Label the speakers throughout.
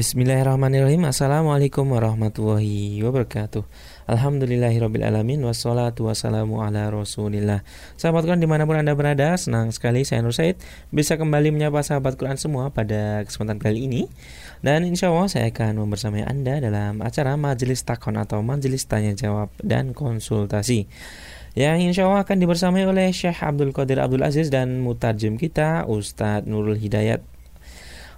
Speaker 1: Bismillahirrahmanirrahim. Assalamualaikum warahmatullahi wabarakatuh. Alhamdulillahirrabbilalamin Wassalatu wassalamu ala rasulillah. Sahabat Quran di mana pun anda berada Senang sekali saya Nur Said Bisa kembali menyapa sahabat Quran semua pada kesempatan kali ini. Dan insya Allah saya akan membersamai anda dalam acara Majelis Takon atau Majelis Tanya Jawab dan Konsultasi. Yang insya Allah akan dibersamai oleh Syekh Abdul Qadir Abdul Aziz dan mutarjem kita Ustadz Nurul Hidayat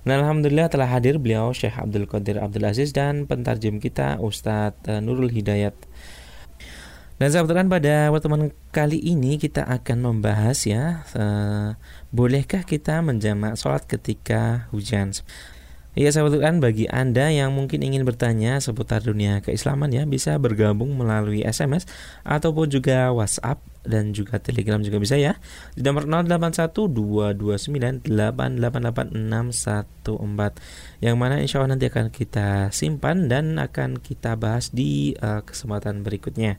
Speaker 1: dan Alhamdulillah telah hadir beliau Syekh Abdul Qadir Abdul Aziz dan pentarjem kita Ustadz eh, Nurul Hidayat. Dan sahabat pada pertemuan kali ini kita akan membahas ya, uh, bolehkah kita menjamak sholat ketika hujan? Ya sahabat kan bagi Anda yang mungkin ingin bertanya seputar dunia keislaman ya bisa bergabung melalui SMS ataupun juga WhatsApp dan juga Telegram juga bisa ya di nomor 081229888614 yang mana insya Allah nanti akan kita simpan dan akan kita bahas di uh, kesempatan berikutnya.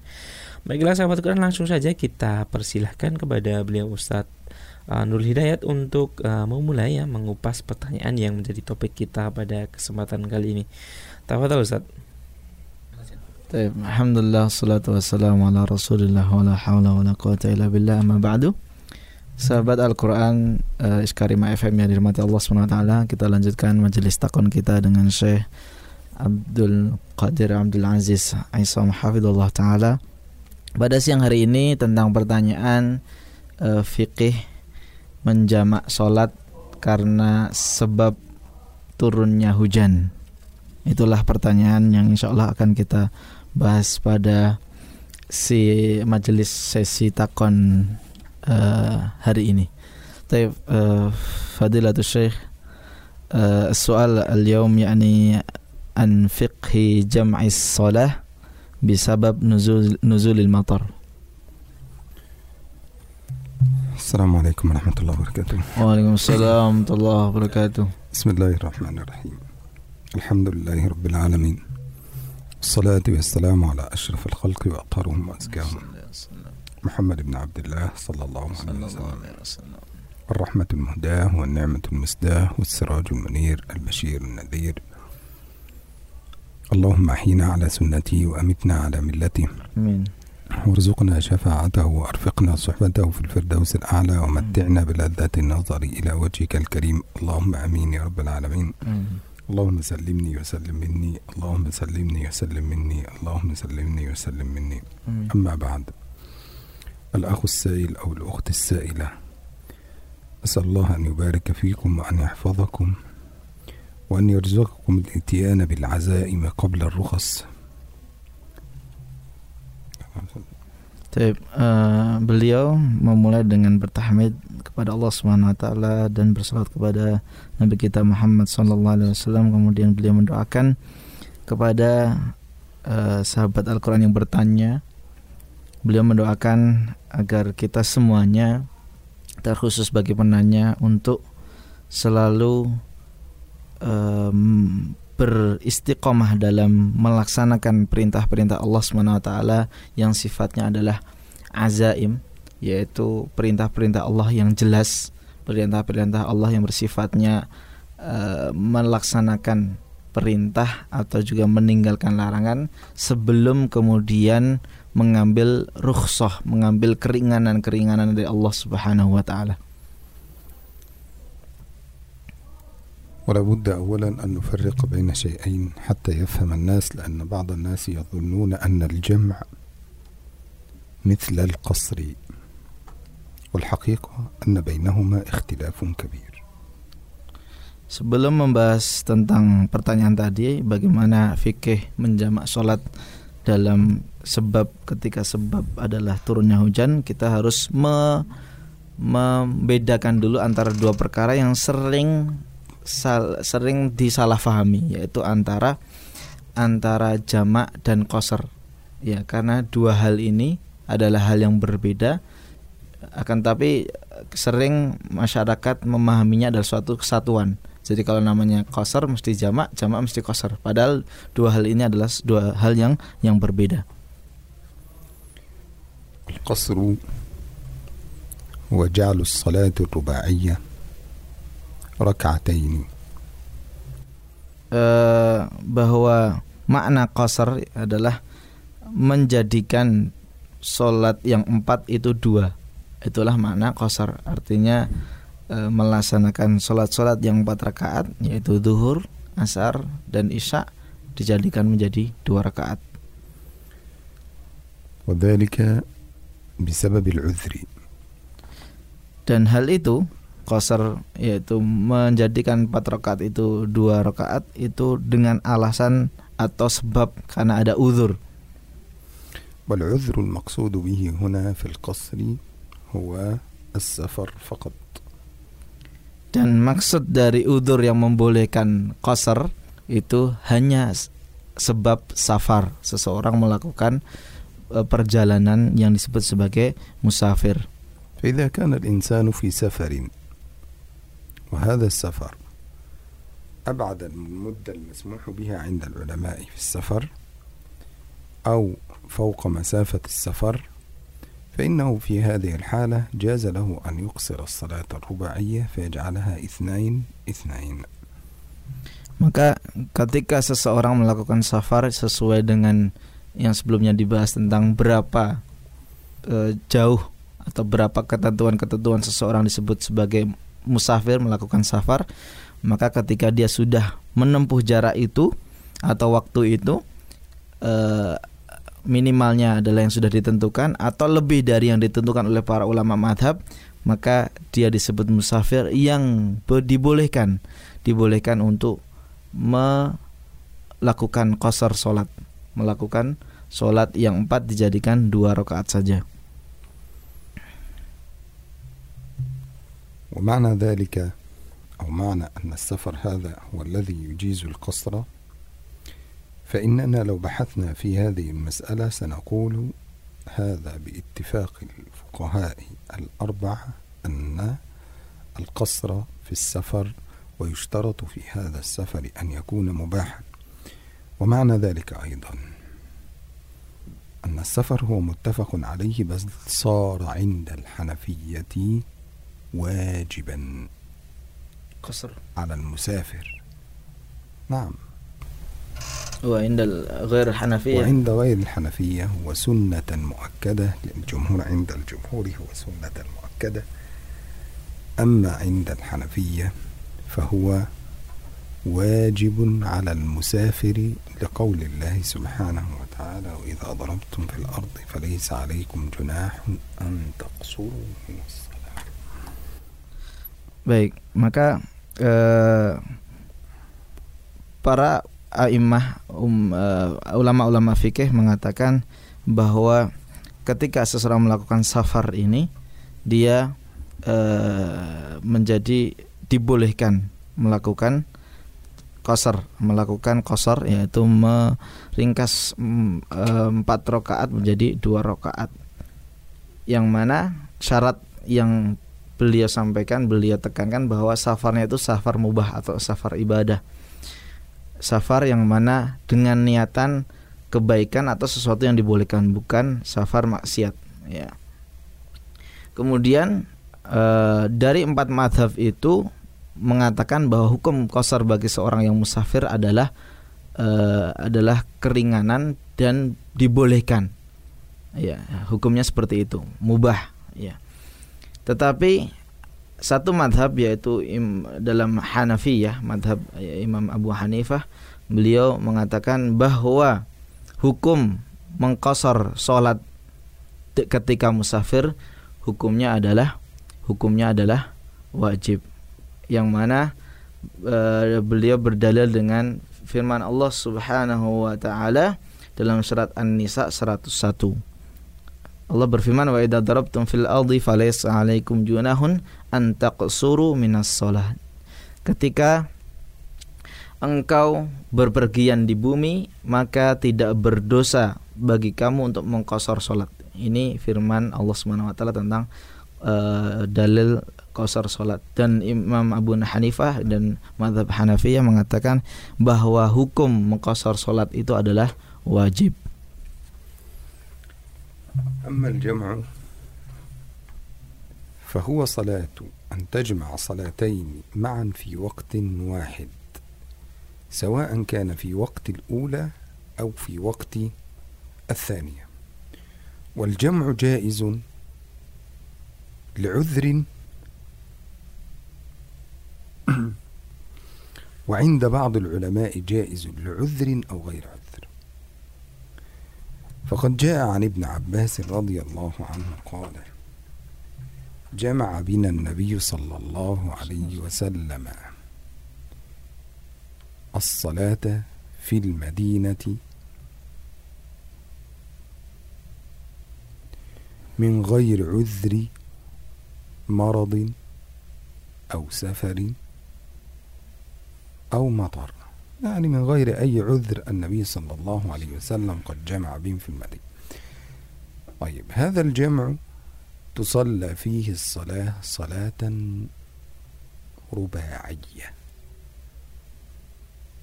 Speaker 1: Baiklah sahabat Quran langsung saja kita persilahkan kepada beliau Ustadz uh, Nur Hidayat untuk uh, memulai ya mengupas pertanyaan yang menjadi topik kita pada kesempatan kali ini. Tafadhol Ustaz.
Speaker 2: Alhamdulillah salatu wassalamu ala Rasulillah wa la haula wa la quwata illa billah amma ba'du. Sahabat Al-Qur'an uh, Iskarima FM yang dirahmati Allah SWT Kita lanjutkan majelis takon kita dengan Syekh Abdul Qadir Abdul Aziz Aisyah Hafidullah Ta'ala Pada siang hari ini tentang pertanyaan uh, fikih menjamak sholat karena sebab turunnya hujan? Itulah pertanyaan yang insya Allah akan kita bahas pada si majelis sesi takon uh, hari ini. Tapi uh, Fadilatul Syekh uh, soal al-yawm yani an fiqhi jam'i salah bisabab nuzul nuzulil matar.
Speaker 3: السلام عليكم ورحمة الله وبركاته.
Speaker 2: وعليكم السلام ورحمة الله وبركاته.
Speaker 3: بسم الله الرحمن الرحيم. الحمد لله رب العالمين. الصلاة والسلام على أشرف الخلق وأطهرهم وأزكاهم. محمد بن عبد الله صلى الله عليه وسلم. الرحمة المهداة والنعمة المسداة والسراج المنير البشير النذير. اللهم أحينا على سنته وأمتنا على ملته
Speaker 2: آمين.
Speaker 3: وارزقنا شفاعته وأرفقنا صحبته في الفردوس الأعلى ومتعنا بلذة النظر إلى وجهك الكريم. اللهم أمين يا رب العالمين. اللهم سلمني وسلم مني. اللهم سلمني وسلم مني. اللهم سلمني وسلم مني. أما بعد الأخ السائل أو الأخت السائلة أسأل الله أن يبارك فيكم وأن يحفظكم وأن يرزقكم الإتيان بالعزائم قبل الرخص.
Speaker 2: Taib, uh, beliau memulai dengan bertahmid kepada Allah Subhanahu wa taala dan bersalat kepada Nabi kita Muhammad sallallahu alaihi wasallam. Kemudian beliau mendoakan kepada uh, sahabat Al-Qur'an yang bertanya. Beliau mendoakan agar kita semuanya terkhusus bagi penanya untuk selalu um, beristiqomah dalam melaksanakan perintah-perintah Allah SWT yang sifatnya adalah azaim yaitu perintah-perintah Allah yang jelas perintah-perintah Allah yang bersifatnya uh, melaksanakan perintah atau juga meninggalkan larangan sebelum kemudian mengambil rukhsah, mengambil keringanan-keringanan dari Allah Subhanahu wa taala.
Speaker 3: ولا بد أولا أن نفرق بين شيئين حتى يفهم الناس لأن بعض الناس يظنون أن الجمع مثل القصر والحقيقة أن بينهما اختلاف كبير
Speaker 2: Sebelum membahas tentang pertanyaan tadi, bagaimana fikih menjamak sholat dalam sebab ketika sebab adalah turunnya hujan, kita harus me membedakan dulu antara dua perkara yang sering sal, sering disalahfahami yaitu antara antara jamak dan koser ya karena dua hal ini adalah hal yang berbeda akan tapi sering masyarakat memahaminya adalah suatu kesatuan jadi kalau namanya koser mesti jamak jamak mesti koser padahal dua hal ini adalah dua hal yang yang berbeda
Speaker 3: القصر هو جعل الصلاة الرباعية ركعتين
Speaker 2: uh, bahwa makna qasar adalah menjadikan sholat yang empat itu dua itulah makna qasar artinya e, melaksanakan sholat-sholat yang empat rakaat yaitu duhur, asar dan isya dijadikan menjadi dua rakaat.
Speaker 3: وذلك بسبب العذر
Speaker 2: dan hal itu qasar yaitu menjadikan empat rakaat itu dua rakaat itu dengan alasan atau sebab karena ada uzur
Speaker 3: والعذر المقصود به هنا في القصر هو السفر فقط
Speaker 2: dan maksud dari udur yang membolehkan qasar itu hanya sebab safar seseorang melakukan e, perjalanan yang disebut sebagai musafir.
Speaker 3: فإذا كان الإنسان في سفر وهذا السفر أبعد المدة المسموح بها عند العلماء في السفر أو فوق مسافة السفر فإنه في هذه الحالة جاز له أن يقصر الصلاة الرباعية فيجعلها اثنين اثنين
Speaker 2: Maka ketika seseorang melakukan safar sesuai dengan yang sebelumnya dibahas tentang berapa e, jauh atau berapa ketentuan-ketentuan seseorang disebut sebagai musafir melakukan safar, maka ketika dia sudah menempuh jarak itu atau waktu itu e, minimalnya adalah yang sudah ditentukan atau lebih dari yang ditentukan oleh para ulama madhab maka dia disebut musafir yang dibolehkan dibolehkan untuk melakukan kosor solat melakukan solat yang empat dijadikan dua rakaat saja
Speaker 3: ومعنى ذلك أو معنى أن السفر هذا هو الذي يجيز القصر فإننا لو بحثنا في هذه المسألة سنقول هذا باتفاق الفقهاء الأربعة أن القصر في السفر ويشترط في هذا السفر أن يكون مباحا. ومعنى ذلك أيضا أن السفر هو متفق عليه بس صار عند الحنفية واجبا.
Speaker 2: قصر.
Speaker 3: على المسافر. نعم.
Speaker 2: وعند غير الحنفية.
Speaker 3: وعند غير الحنفية هو سنة مؤكدة للجمهور عند الجمهور هو سنة مؤكدة. أما عند الحنفية فهو واجب على المسافر لقول الله سبحانه وتعالى وإذا ضربتم في الأرض فليس عليكم جناح أن تقصروا من الصلاة
Speaker 2: Baik, maka eh, para a'immah um, uh, ulama-ulama fikih mengatakan bahwa ketika seseorang melakukan safar ini dia uh, menjadi dibolehkan melakukan kosar melakukan kosar yaitu meringkas mm, empat rakaat menjadi dua rakaat. Yang mana syarat yang beliau sampaikan beliau tekankan bahwa safarnya itu safar mubah atau safar ibadah. Safar yang mana dengan niatan kebaikan atau sesuatu yang dibolehkan bukan safar maksiat ya. Kemudian e, dari empat madhab itu mengatakan bahwa hukum kosar bagi seorang yang musafir adalah e, adalah keringanan dan dibolehkan. Ya hukumnya seperti itu mubah ya. Tetapi satu madhab yaitu im, dalam madhab ya, Imam Abu Hanifah beliau mengatakan bahwa hukum mengkosor sholat ketika musafir hukumnya adalah hukumnya adalah wajib. Yang mana e, beliau berdalil dengan firman Allah Subhanahu wa taala dalam surat An-Nisa 101 Allah berfirman wa idza darabtum fil ardi falaysa 'alaikum junahun an taqsuru minas shalah. Ketika engkau berpergian di bumi maka tidak berdosa bagi kamu untuk mengkosor salat. Ini firman Allah Subhanahu wa taala tentang uh, dalil kosor salat dan Imam Abu Hanifah dan madhab Hanafiyah mengatakan bahwa hukum mengkosor salat itu adalah wajib.
Speaker 3: أما الجمع فهو صلاة أن تجمع صلاتين معا في وقت واحد سواء كان في وقت الأولى أو في وقت الثانية. والجمع جائز لعذر وعند بعض العلماء جائز لعذر أو غير عذر. فقد جاء عن ابن عباس رضي الله عنه قال جمع بنا النبي صلى الله عليه وسلم الصلاة في المدينة من غير عذر مرض أو سفر أو مطر. يعني من غير أي عذر النبي صلى الله عليه وسلم قد جمع بهم في المدينة. طيب هذا الجمع تصلى فيه الصلاة صلاة رباعية.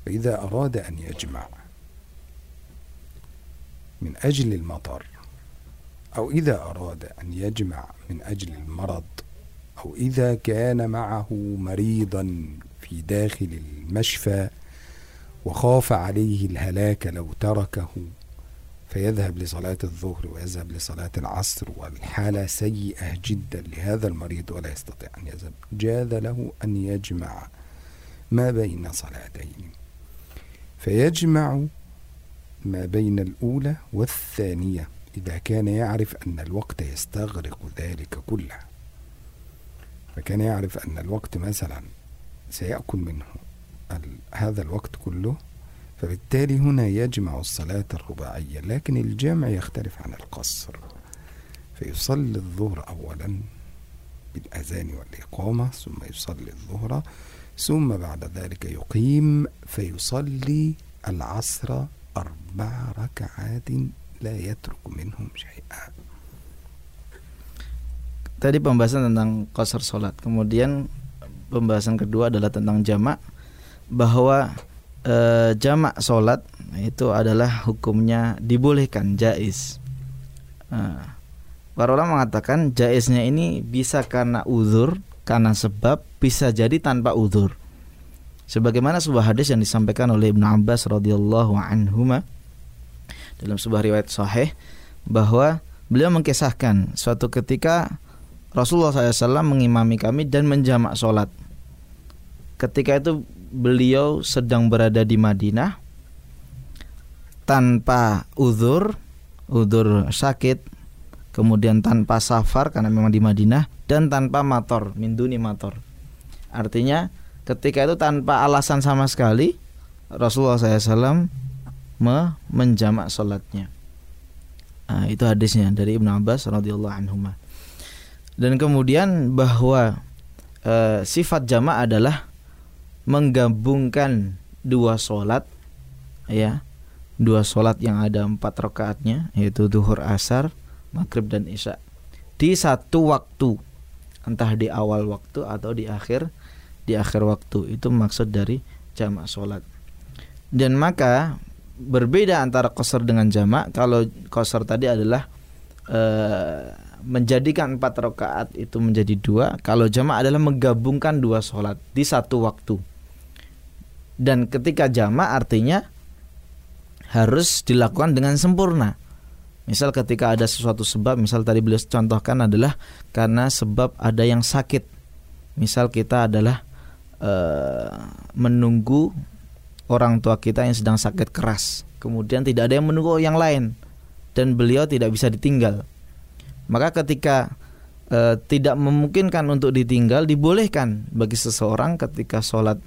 Speaker 3: فإذا أراد أن يجمع من أجل المطر أو إذا أراد أن يجمع من أجل المرض أو إذا كان معه مريضا في داخل المشفى وخاف عليه الهلاك لو تركه فيذهب لصلاة الظهر ويذهب لصلاة العصر والحالة سيئة جدا لهذا المريض ولا يستطيع أن يذهب. جاز له أن يجمع ما بين صلاتين. فيجمع ما بين الأولى والثانية إذا كان يعرف أن الوقت يستغرق ذلك كله. فكان يعرف أن الوقت مثلا سيأكل منه هذا الوقت كله فبالتالي هنا يجمع الصلاة الرباعية لكن الجمع يختلف عن القصر. فيصلي الظهر أولا بالأذان والإقامة ثم يصلي الظهر ثم بعد ذلك يقيم فيصلي العصر أربع ركعات لا يترك منهم شيئا.
Speaker 2: Tadi pembahasan tentang qasar salat. Kemudian pembahasan kedua adalah tentang jamak. Bahwa e, jamak solat itu adalah hukumnya dibolehkan jais. E, para ulama mengatakan jaisnya ini bisa karena uzur, karena sebab, bisa jadi tanpa uzur. Sebagaimana sebuah hadis yang disampaikan oleh Ibnu Abbas radhiyallahu anhuma dalam sebuah riwayat sahih bahwa beliau mengkisahkan suatu ketika Rasulullah SAW mengimami kami dan menjamak sholat. Ketika itu beliau sedang berada di Madinah tanpa uzur, uzur sakit, kemudian tanpa safar karena memang di Madinah dan tanpa motor, minduni motor. Artinya ketika itu tanpa alasan sama sekali Rasulullah SAW me menjamak sholatnya. Nah, itu hadisnya dari Ibnu Abbas radhiyallahu anhu. Dan kemudian bahwa e, sifat jamak adalah menggabungkan dua solat ya. Dua solat yang ada empat rakaatnya yaitu duhur asar maghrib dan isya. Di satu waktu entah di awal waktu atau di akhir di akhir waktu itu maksud dari jamak solat dan maka berbeda antara kosor dengan jamak kalau kosor tadi adalah e, menjadikan empat rakaat itu menjadi dua kalau jamak adalah menggabungkan dua solat di satu waktu dan ketika jama artinya harus dilakukan dengan sempurna. Misal ketika ada sesuatu sebab, misal tadi beliau contohkan adalah karena sebab ada yang sakit. Misal kita adalah e, menunggu orang tua kita yang sedang sakit keras, kemudian tidak ada yang menunggu yang lain dan beliau tidak bisa ditinggal. Maka ketika e, tidak memungkinkan untuk ditinggal, dibolehkan bagi seseorang ketika sholat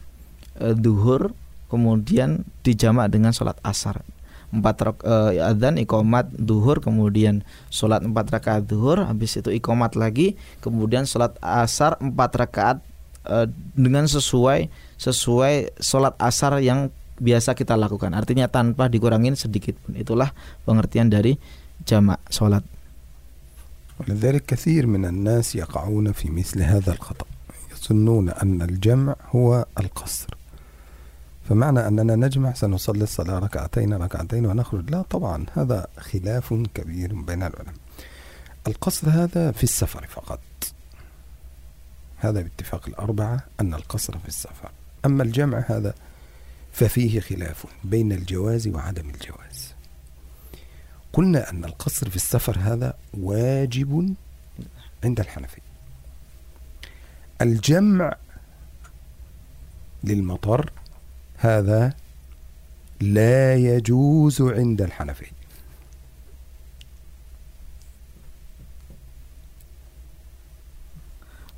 Speaker 2: uh, duhur kemudian dijamak dengan sholat asar empat rak, uh, adzan ikomat duhur kemudian sholat empat rakaat duhur habis itu ikomat lagi kemudian sholat asar empat rakaat uh, dengan sesuai sesuai sholat asar yang biasa kita lakukan artinya tanpa dikurangin sedikit pun itulah pengertian dari jamak sholat
Speaker 3: ولذلك كثير من الناس يقعون في مثل هذا الخطأ يظنون أن الجمع هو القصر فمعنى أننا نجمع سنصلي الصلاة ركعتين ركعتين ونخرج. لا طبعا هذا خلاف كبير بين العلماء. القصر هذا في السفر فقط. هذا باتفاق الأربعة أن القصر في السفر. أما الجمع هذا ففيه خلاف بين الجواز وعدم الجواز. قلنا أن القصر في السفر هذا واجب عند الحنفي. الجمع للمطر هذا لا يجوز عند الحنفي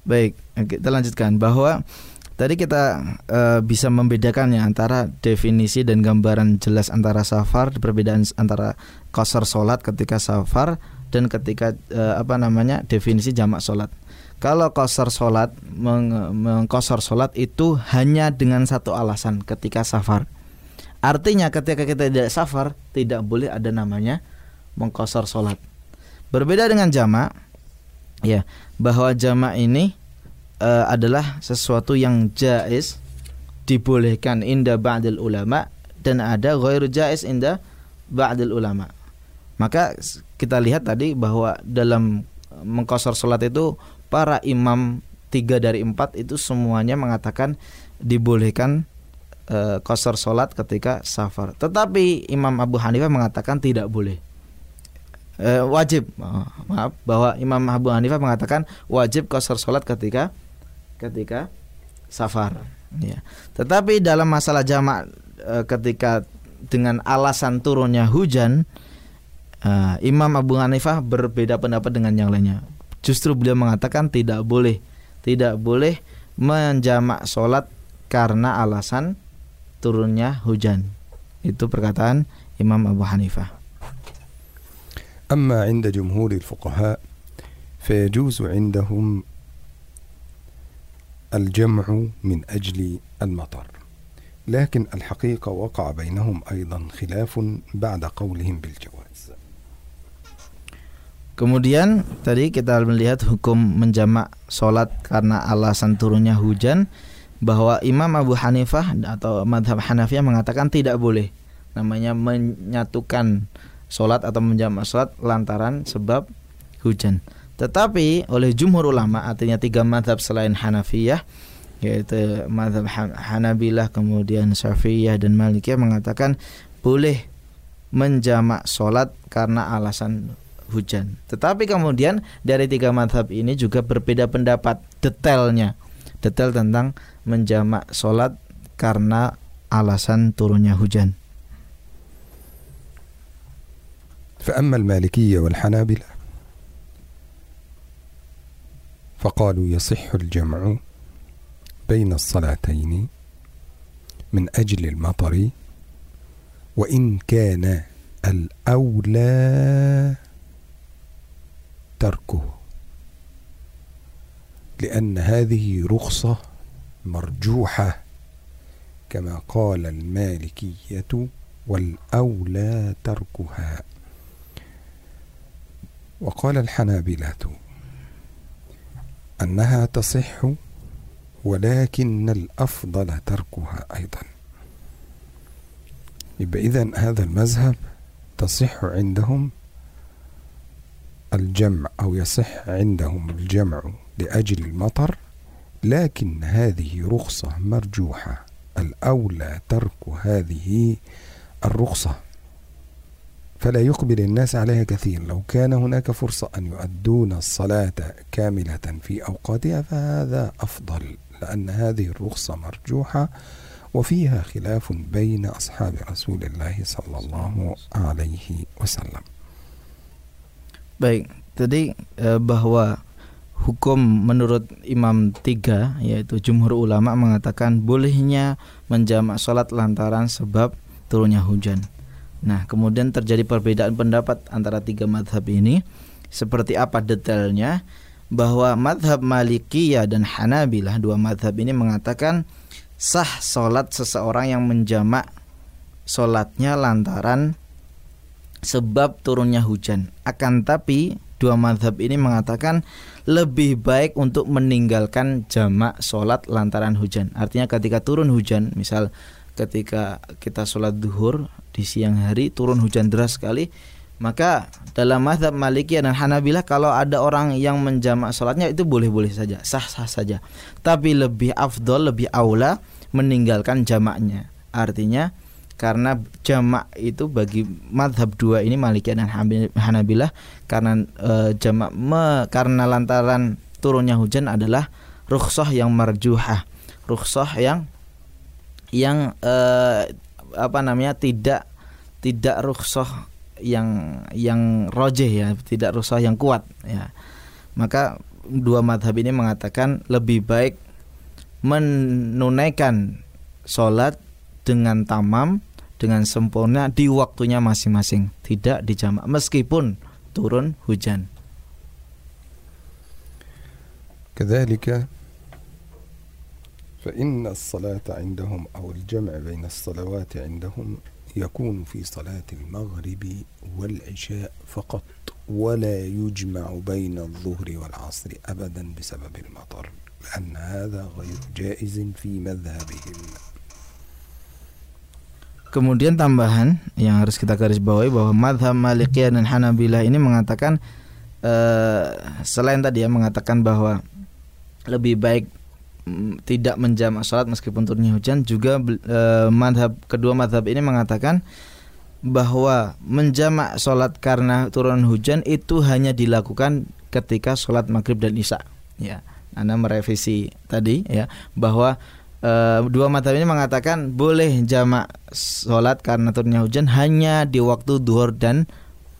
Speaker 2: Baik, kita lanjutkan bahwa tadi kita uh, bisa membedakannya antara definisi dan gambaran jelas antara safar, perbedaan antara kosor solat ketika safar dan ketika uh, apa namanya definisi jamak solat. Kalau kosor solat, meng, mengkosor solat itu hanya dengan satu alasan ketika safar. Artinya ketika kita tidak safar tidak boleh ada namanya mengkosor solat. Berbeda dengan jamak, ya bahwa jamak ini uh, adalah sesuatu yang jais dibolehkan inda ba'dil ulama dan ada ghairu jais inda ba'dil ulama. Maka kita lihat tadi bahwa dalam mengkosor solat itu para imam tiga dari empat itu semuanya mengatakan dibolehkan uh, kosor solat ketika safar. Tetapi Imam Abu Hanifah mengatakan tidak boleh. Eh, wajib. Maaf bahwa Imam Abu Hanifah mengatakan wajib kosor sholat ketika ketika safar. Ya. Tetapi dalam masalah jamak eh, ketika dengan alasan turunnya hujan eh, Imam Abu Hanifah berbeda pendapat dengan yang lainnya justru beliau mengatakan tidak boleh tidak boleh menjamak sholat karena alasan turunnya hujan itu perkataan Imam Abu Hanifah
Speaker 3: أما عند جمهور الفقهاء فيجوز عندهم الجمع من أجل المطر لكن الحقيقة وقع بينهم أيضا خلاف بعد قولهم بالجواز
Speaker 2: Kemudian tadi kita melihat hukum menjamak sholat karena alasan turunnya hujan bahwa Imam Abu Hanifah atau Madhab Hanafiyah mengatakan tidak boleh namanya menyatukan sholat atau menjamak sholat lantaran sebab hujan. Tetapi oleh jumhur ulama artinya tiga madhab selain Hanafiyah yaitu madhab Hanabilah kemudian Syafi'iyah dan Malikiyah mengatakan boleh menjamak sholat karena alasan hujan. Tetapi kemudian dari tiga madhab ini juga berbeda pendapat detailnya, detail tentang menjamak sholat karena alasan turunnya hujan.
Speaker 3: فأما المالكية والحنابلة فقالوا يصح الجمع بين الصلاتين من أجل المطر وإن كان الأولى تركه لأن هذه رخصة مرجوحة كما قال المالكية والأولى تركها. وقال الحنابلة أنها تصح ولكن الأفضل تركها أيضا. يبقى إذن هذا المذهب تصح عندهم الجمع أو يصح عندهم الجمع لأجل المطر لكن هذه رخصة مرجوحة. الأولى ترك هذه الرخصة. فلا يقبل الناس عليها كثير. لو كان هناك فرصة أن يؤدون الصلاة كاملة في أوقاتها فهذا أفضل لأن هذه الرخصة مرجوحة وفيها خلاف بين أصحاب رسول الله صلى الله عليه وسلم.
Speaker 2: Baik, tadi eh, bahwa hukum menurut Imam tiga yaitu jumhur ulama mengatakan bolehnya menjamak sholat lantaran sebab turunnya hujan. Nah, kemudian terjadi perbedaan pendapat antara tiga madhab ini. Seperti apa detailnya? Bahwa madhab Malikiyah dan Hanabilah dua madhab ini mengatakan sah solat seseorang yang menjamak solatnya lantaran sebab turunnya hujan. Akan tapi dua madhab ini mengatakan lebih baik untuk meninggalkan jamak solat lantaran hujan. Artinya ketika turun hujan, misal ketika kita sholat duhur di siang hari turun hujan deras sekali maka dalam mazhab Malikiyah dan Hanabilah kalau ada orang yang menjamak sholatnya itu boleh-boleh saja sah-sah saja tapi lebih afdol lebih aula meninggalkan jamaknya artinya karena jamak itu bagi madhab dua ini Malikiyah dan Hanabilah karena e, jamak me, karena lantaran turunnya hujan adalah rukhsah yang marjuhah. Rukhsah yang yang e, apa namanya tidak tidak rukhsah yang yang rojeh ya tidak rukhsah yang kuat ya. Maka dua madhab ini mengatakan lebih baik menunaikan sholat dengan tamam dengan sempurna di waktunya masing-masing tidak dijamak meskipun turun hujan.
Speaker 3: كذلك فإن الصلاة عندهم أو الجمع بين الصلوات عندهم يكون في صلاة المغرب والعشاء فقط ولا يجمع بين الظهر والعصر أبدا بسبب المطر لأن هذا غير جائز في مذهبهم.
Speaker 2: Kemudian tambahan yang harus kita garis bawahi bahwa madhab Malikiyah dan Hanabilah ini mengatakan uh, selain tadi ya mengatakan bahwa lebih baik mm, tidak menjamak sholat meskipun turunnya hujan juga uh, madhab kedua madhab ini mengatakan bahwa menjamak sholat karena turun hujan itu hanya dilakukan ketika sholat maghrib dan isya. Ya anda merevisi tadi ya bahwa uh, dua mata ini mengatakan boleh jamak sholat karena turunnya hujan hanya di waktu duhur dan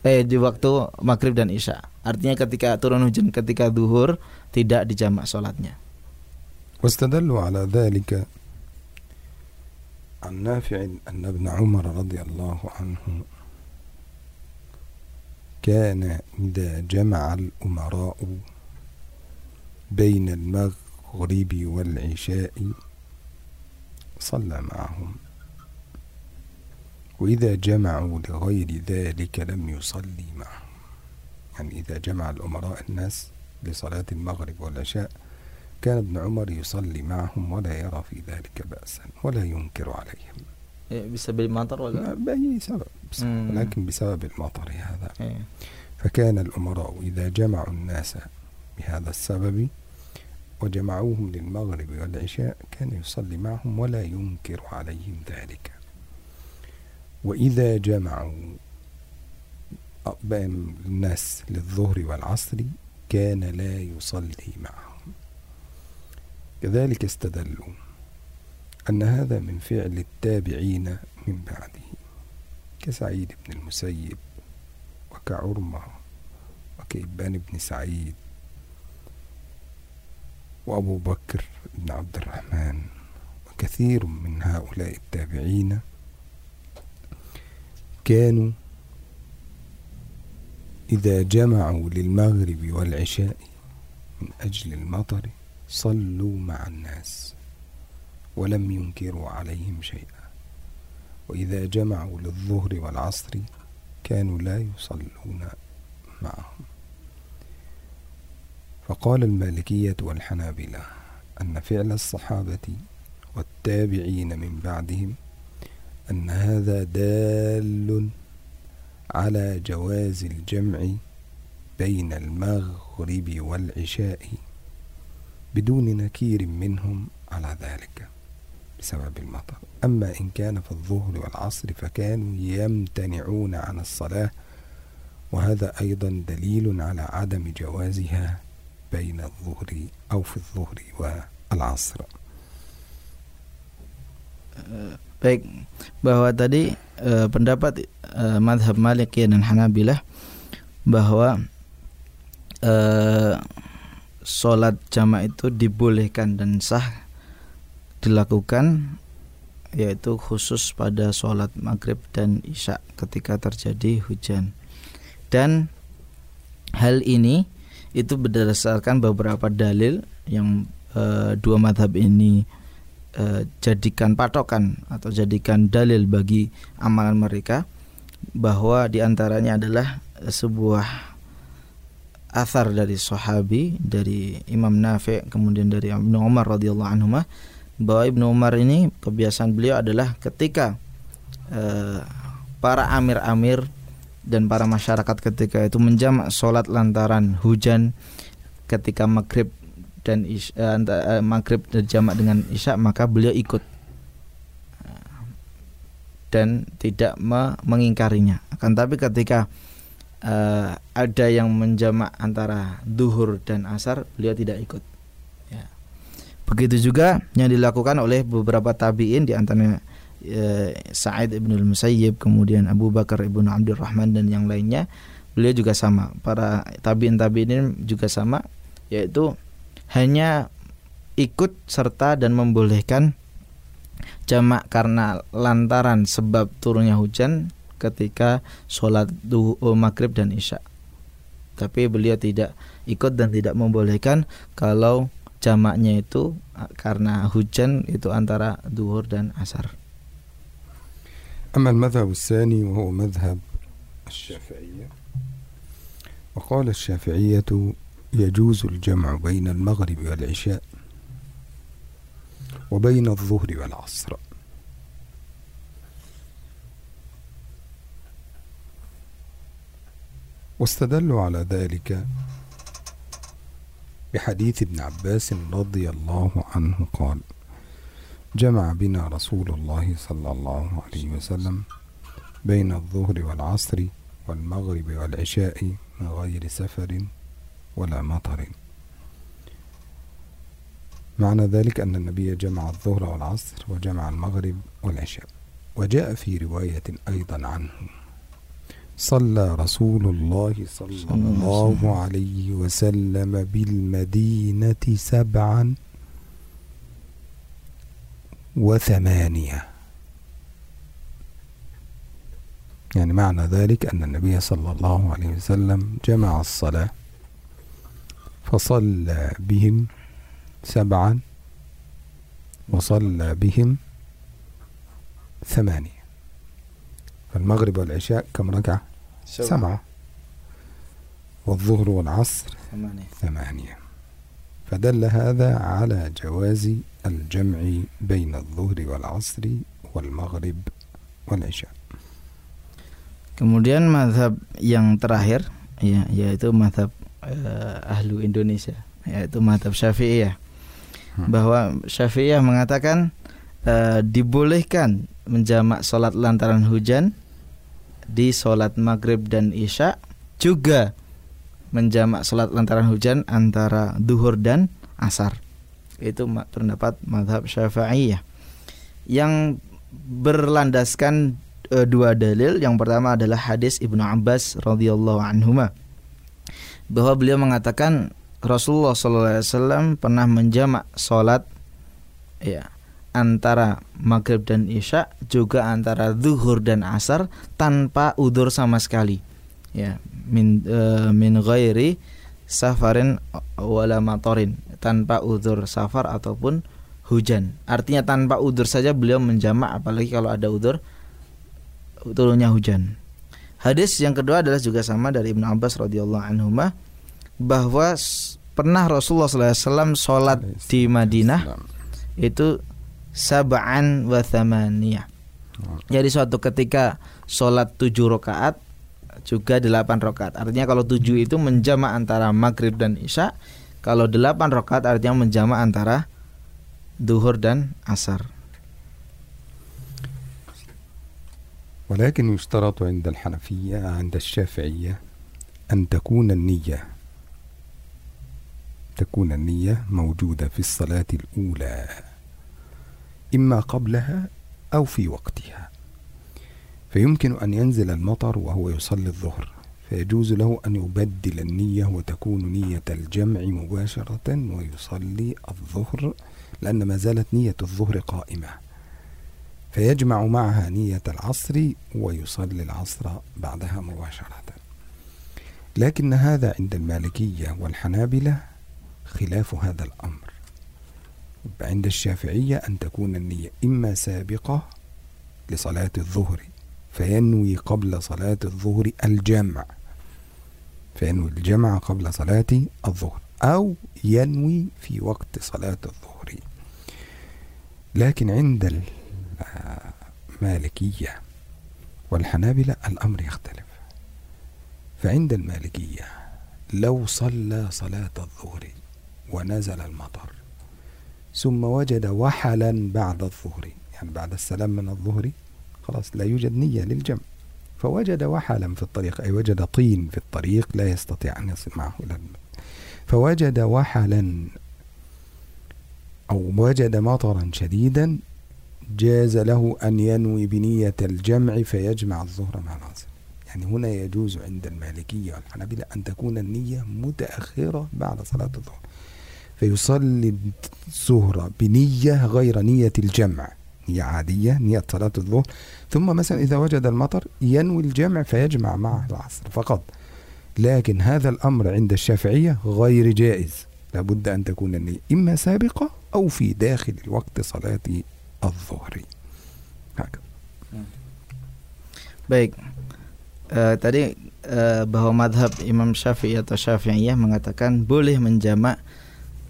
Speaker 2: eh di waktu maghrib dan isya. Artinya ketika turun hujan ketika duhur tidak dijamak sholatnya.
Speaker 3: واستدلوا على ذلك عن نافع أن ابن عمر رضي الله عنه كان إذا جمع الأمراء بين المغرب والعشاء صلى معهم. وإذا جمعوا لغير ذلك لم يصلي معهم. يعني إذا جمع الأمراء الناس لصلاة المغرب والعشاء كان ابن عمر يصلي معهم ولا يرى في ذلك بأسا ولا ينكر عليهم.
Speaker 2: بسبب المطر ولا؟
Speaker 3: بأي سبب ولكن بسبب المطر هذا.
Speaker 2: إيه.
Speaker 3: فكان الأمراء إذا جمعوا الناس بهذا السبب وجمعوهم للمغرب والعشاء كان يصلي معهم ولا ينكر عليهم ذلك. وإذا جمعوا الناس للظهر والعصر كان لا يصلي معهم. كذلك استدلوا أن هذا من فعل التابعين من بعده كسعيد بن المسيب وكعرمة وكإبان بن سعيد وأبو بكر بن عبد الرحمن وكثير من هؤلاء التابعين كانوا إذا جمعوا للمغرب والعشاء من أجل المطر صلوا مع الناس ولم ينكروا عليهم شيئا. وإذا جمعوا للظهر والعصر كانوا لا يصلون معهم. فقال المالكية والحنابلة أن فعل الصحابة والتابعين من بعدهم أن هذا دال على جواز الجمع بين المغرب والعشاء بدون نكير منهم على ذلك بسبب المطر. أما إن كان في الظهر والعصر فكانوا يمتنعون عن الصلاة وهذا أيضا دليل على عدم جوازها بين الظهر أو في الظهر والعصر
Speaker 2: baik bahwa tadi e, pendapat e, madhab Malikiyah dan Hanabilah bahwa e, sholat jamaah itu dibolehkan dan sah dilakukan yaitu khusus pada sholat maghrib dan isya ketika terjadi hujan dan hal ini itu berdasarkan beberapa dalil yang e, dua madhab ini e, jadikan patokan atau jadikan dalil bagi amalan mereka bahwa di antaranya adalah sebuah asar dari sahabi dari Imam Nafi kemudian dari Ibnu Umar radhiyallahu anhu bahwa Ibnu Umar ini kebiasaan beliau adalah ketika e, para amir-amir dan para masyarakat ketika itu menjamak sholat lantaran hujan ketika maghrib dan isya, uh, maghrib jamak dengan isya maka beliau ikut dan tidak mengingkarinya. Akan tapi ketika uh, ada yang menjamak antara duhur dan asar, beliau tidak ikut. Ya. Begitu juga yang dilakukan oleh beberapa tabiin di antaranya Sa'id ibn al-Musayyib, kemudian Abu Bakar ibn Abdurrahman dan yang lainnya, beliau juga sama. Para tabiin tabiin juga sama, yaitu hanya ikut serta dan membolehkan jamak karena lantaran sebab turunnya hujan ketika sholat duhur maghrib dan isya. Tapi beliau tidak ikut dan tidak membolehkan kalau jamaknya itu karena hujan itu antara duhur dan asar.
Speaker 3: أما المذهب الثاني وهو مذهب الشافعية وقال الشافعية يجوز الجمع بين المغرب والعشاء وبين الظهر والعصر. واستدلوا على ذلك بحديث ابن عباس رضي الله عنه قال جمع بنا رسول الله صلى الله عليه وسلم بين الظهر والعصر والمغرب والعشاء من غير سفر ولا مطر. معنى ذلك أن النبي جمع الظهر والعصر وجمع المغرب والعشاء وجاء في رواية أيضا عنه. صلى رسول الله صلى الله عليه وسلم بالمدينة سبعا وثمانية. يعني معنى ذلك أن النبي صلى الله عليه وسلم جمع الصلاة فصلى بهم سبعا وصلى بهم ثمانية. فالمغرب والعشاء كم ركعة؟ سبعة. والظهر والعصر
Speaker 2: ثمانية.
Speaker 3: ثمانية. فدل هذا على جواز الجمع بين الظهر والعصر والمغرب والعشاء
Speaker 2: Kemudian mazhab yang terakhir ya yaitu mazhab uh, ahlu Indonesia yaitu mazhab Syafi'iyah. Hmm. Bahwa Syafi'iyah mengatakan uh, dibolehkan menjamak sholat lantaran hujan di sholat maghrib dan isya juga menjamak sholat lantaran hujan antara duhur dan asar. Itu pendapat madhab syafi'iyah. Yang berlandaskan e, dua dalil. Yang pertama adalah hadis ibnu Abbas radhiyallahu anhuma bahwa beliau mengatakan Rasulullah SAW pernah menjamak sholat ya antara maghrib dan isya juga antara zuhur dan asar tanpa udur sama sekali. Ya min uh, min ghairi safarin wala matorin. Tanpa udur safar ataupun hujan. Artinya tanpa udur saja beliau menjamak apalagi kalau ada udur turunnya hujan. Hadis yang kedua adalah juga sama dari Ibnu Abbas radhiyallahu anhu bahwa pernah Rasulullah SAW sholat di Madinah itu sab'an wa thamaniyah. Jadi suatu ketika sholat tujuh rakaat juga delapan rakaat. Artinya kalau tujuh itu menjama antara maghrib dan isya. Kalau delapan rakaat artinya menjama antara duhur dan asar.
Speaker 3: ولكن يشترط عند الحنفية عند الشافعية أن تكون النية تكون النية موجودة في الصلاة الأولى إما قبلها أو في وقتها فيمكن أن ينزل المطر وهو يصلي الظهر فيجوز له أن يبدل النية وتكون نية الجمع مباشرة ويصلي الظهر لأن ما زالت نية الظهر قائمة. فيجمع معها نية العصر ويصلي العصر بعدها مباشرة. لكن هذا عند المالكية والحنابلة خلاف هذا الأمر. عند الشافعية أن تكون النية إما سابقة لصلاة الظهر فينوي قبل صلاة الظهر الجمع. فينوي الجمع قبل صلاة الظهر أو ينوي في وقت صلاة الظهر. لكن عند المالكية والحنابلة الأمر يختلف. فعند المالكية لو صلى صلاة الظهر ونزل المطر ثم وجد وحلا بعد الظهر يعني بعد السلام من الظهر خلاص لا يوجد نية للجمع. فوجد وحلا في الطريق أي وجد طين في الطريق لا يستطيع أن يصل معه إلى فوجد وحلا أو وجد مطرا شديدا جاز له أن ينوي بنية الجمع فيجمع الظهر مع العصر يعني هنا يجوز عند المالكية والحنابلة أن تكون النية متأخرة بعد صلاة الظهر. فيصلي الظهر بنية غير نية الجمع. نية عادية نية صلاة الظهر. ثم مثلا إذا وجد المطر ينوي الجمع فيجمع مع العصر فقط. لكن هذا الأمر عند الشافعية غير جائز. لابد أن تكون النية إما سابقة أو في داخل وقت صلاة الظهر. هكذا.
Speaker 2: Baik. Eh, tadi eh, bahwa madhab Imam Syafi'i atau Syafi'iyah mengatakan boleh menjamak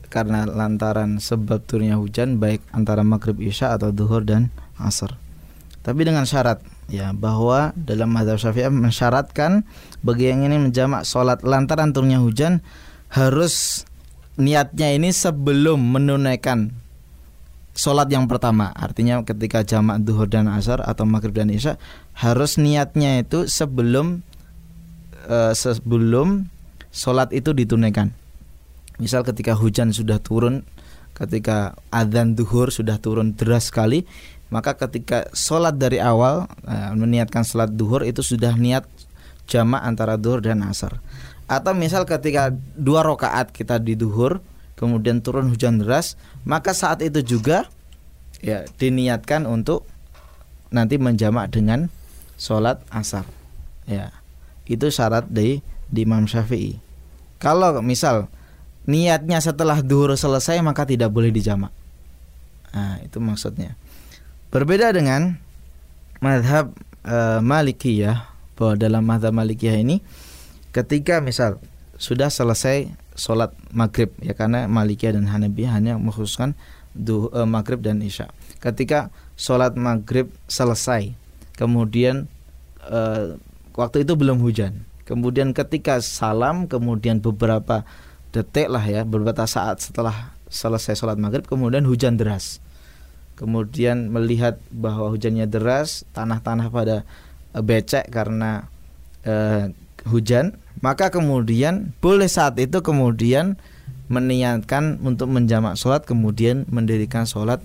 Speaker 2: karena lantaran sebab turunnya hujan baik antara maghrib isya atau duhur dan asar. Tapi dengan syarat ya bahwa dalam madhab Syafi'iyah mensyaratkan bagi yang ini menjamak sholat lantaran turunnya hujan harus niatnya ini sebelum menunaikan sholat yang pertama artinya ketika jamak duhur dan asar atau maghrib dan isya harus niatnya itu sebelum uh, sebelum sholat itu ditunaikan misal ketika hujan sudah turun ketika adzan duhur sudah turun deras sekali maka ketika sholat dari awal uh, meniatkan sholat duhur itu sudah niat jamak antara duhur dan asar atau misal ketika dua rakaat kita di duhur kemudian turun hujan deras, maka saat itu juga ya diniatkan untuk nanti menjamak dengan sholat asar. Ya, itu syarat dari di Imam Syafi'i. Kalau misal niatnya setelah duhur selesai maka tidak boleh dijamak. Nah, itu maksudnya. Berbeda dengan madhab e, Malikiyah bahwa dalam madhab Malikiyah ini ketika misal sudah selesai sholat maghrib ya karena Malikiyah dan Hanabi hanya mengkhususkan duh, uh, maghrib dan isya. Ketika sholat maghrib selesai, kemudian uh, waktu itu belum hujan. Kemudian ketika salam, kemudian beberapa detik lah ya, beberapa saat setelah selesai sholat maghrib, kemudian hujan deras. Kemudian melihat bahwa hujannya deras, tanah-tanah pada uh, becek karena uh, hujan, maka kemudian boleh saat itu kemudian meniatkan untuk menjamak sholat kemudian mendirikan sholat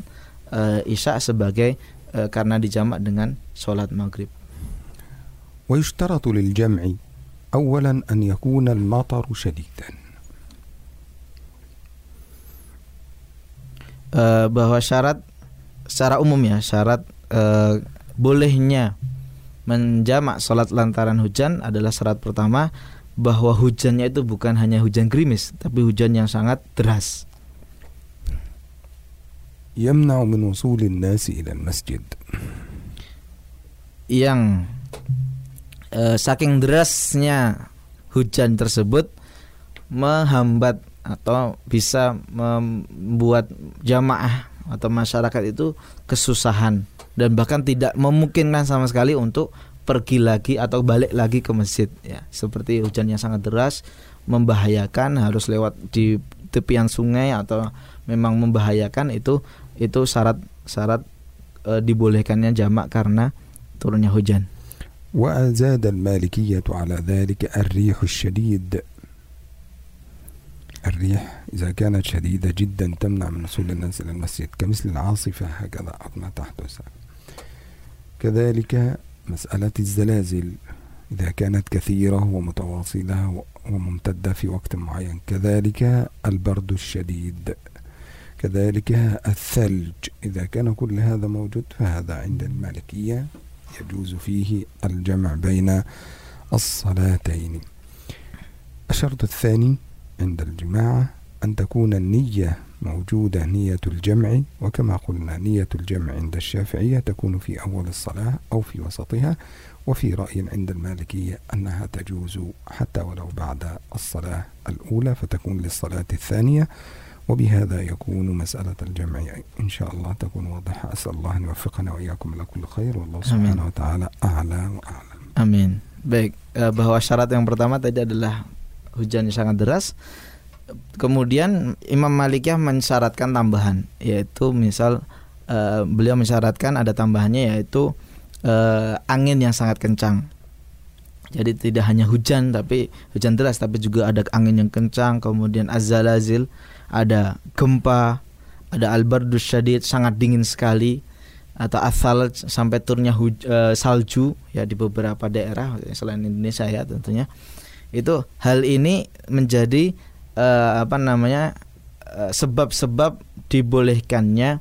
Speaker 2: uh, isya sebagai uh, karena dijamak dengan sholat maghrib.
Speaker 3: ويشترط للجمع أولا أن يكون المطر شديدا
Speaker 2: uh, bahwa syarat secara umum ya syarat uh, bolehnya menjamak sholat lantaran hujan adalah syarat pertama bahwa hujannya itu bukan hanya hujan gerimis tapi hujan yang sangat deras.
Speaker 3: يمنع من وصول الناس إلى المسجد.
Speaker 2: Yang eh, saking derasnya hujan tersebut menghambat atau bisa membuat jamaah atau masyarakat itu kesusahan dan bahkan tidak memungkinkan sama sekali untuk pergi lagi atau balik lagi ke masjid ya seperti hujan yang sangat deras membahayakan harus lewat di tepian sungai atau memang membahayakan itu itu syarat syarat e, dibolehkannya jamak karena turunnya hujan.
Speaker 3: وأزاد المالكية على ذلك الريح الشديد الريح إذا كانت شديدة جدا تمنع من وصول الناس إلى المسجد كمثل العاصفة هكذا ما تحدث كذلك مسألة الزلازل إذا كانت كثيرة ومتواصلة وممتدة في وقت معين كذلك البرد الشديد كذلك الثلج. إذا كان كل هذا موجود فهذا عند المالكية يجوز فيه الجمع بين الصلاتين. الشرط الثاني عند الجماعة أن تكون النية موجودة نية الجمع وكما قلنا نية الجمع عند الشافعية تكون في أول الصلاة أو في وسطها وفي رأي عند المالكية أنها تجوز حتى ولو بعد الصلاة الأولى فتكون للصلاة الثانية وبهذا يكون مسألة الجمع إن شاء الله تكون واضحة. أسأل الله أن يوفقنا وإياكم إلى كل خير والله سبحانه وتعالى أعلى وأعلم.
Speaker 2: Amin. Baik, bahwa syarat yang pertama tadi adalah hujan yang sangat deras. kemudian Imam Malikiyah mensyaratkan tambahan yaitu misal uh, beliau mensyaratkan ada tambahannya yaitu uh, angin yang sangat kencang. Jadi tidak hanya hujan tapi hujan deras tapi juga ada angin yang kencang, kemudian azalazil, ada gempa, ada albardus syadid sangat dingin sekali atau asal sampai turunnya huj, uh, salju ya di beberapa daerah selain Indonesia ya tentunya. Itu hal ini menjadi uh, apa namanya sebab-sebab uh, dibolehkannya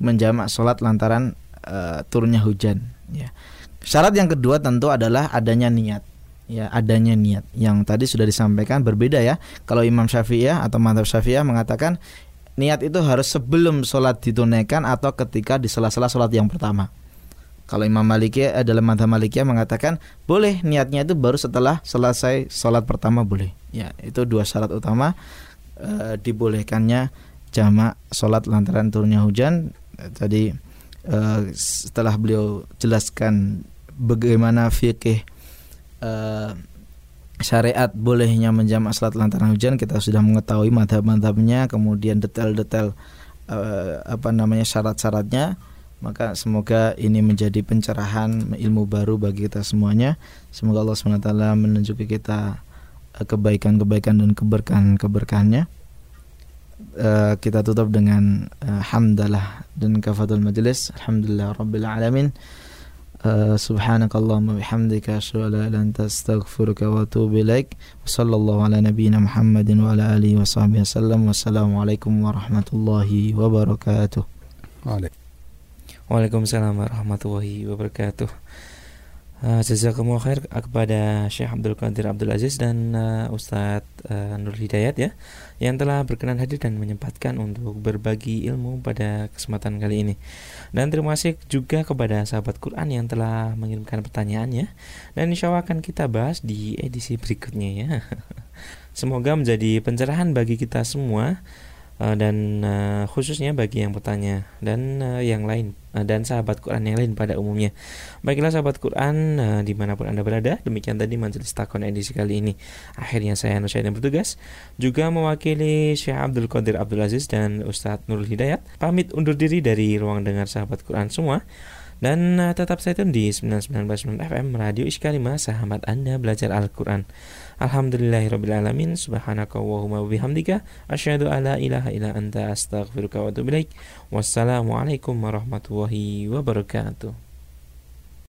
Speaker 2: menjamak sholat lantaran uh, turunnya hujan ya. Syarat yang kedua tentu adalah adanya niat ya adanya niat. Yang tadi sudah disampaikan berbeda ya. Kalau Imam Syafi'iyah atau Madhab Syafi'iyah mengatakan niat itu harus sebelum sholat ditunaikan atau ketika di sela-sela sholat yang pertama kalau Imam Maliki adalah Madhab Malikiyah mengatakan boleh niatnya itu baru setelah selesai sholat pertama boleh. Ya itu dua syarat utama e, dibolehkannya jamak sholat lantaran turunnya hujan. Tadi e, setelah beliau jelaskan bagaimana fikih uh, syariat bolehnya menjamak salat lantaran hujan kita sudah mengetahui madhab-madhabnya kemudian detail-detail uh, apa namanya syarat-syaratnya maka semoga ini menjadi pencerahan ilmu baru bagi kita semuanya. Semoga Allah SWT menunjuki kita eh, kebaikan-kebaikan dan keberkahan-keberkahannya. Uh, kita tutup dengan uh, hamdalah dan kafatul majelis. Alhamdulillah rabbil alamin. Uh, subhanakallahumma bihamdika asyhadu an la ilaha illa astaghfiruka wa atubu ilaik. Sallallahu ala nabiyyina Muhammadin wa ala alihi wa sahbihi wasallam. Wassalamualaikum warahmatullahi wabarakatuh.
Speaker 1: Waalaikumsalam warahmatullahi wabarakatuh Uh, Jazakumullah khair kepada Syekh Abdul Qadir Abdul Aziz dan uh, Ustadz uh, Nur Hidayat ya yang telah berkenan hadir dan menyempatkan untuk berbagi ilmu pada kesempatan kali ini. Dan terima kasih juga kepada sahabat Quran yang telah mengirimkan pertanyaannya dan insya Allah akan kita bahas di edisi berikutnya ya. Semoga menjadi pencerahan bagi kita semua uh, dan uh, khususnya bagi yang bertanya dan uh, yang lain uh, dan sahabat Quran yang lain pada umumnya. Baiklah sahabat Quran uh, di mana pun anda berada, demikian tadi majelis takon edisi kali ini. Akhirnya saya Nur yang bertugas juga mewakili Syekh Abdul Qadir Abdul Aziz dan Ustadz Nurul Hidayat pamit undur diri dari ruang dengar sahabat Quran semua. Dan tetap saya tune di 99.9 FM Radio Iskalima Sahabat Anda Belajar Al-Quran Alhamdulillahirrabbilalamin Subhanaka wa bihamdika Asyadu ala ilaha ila anta astaghfiruka wa Wassalamualaikum warahmatullahi wabarakatuh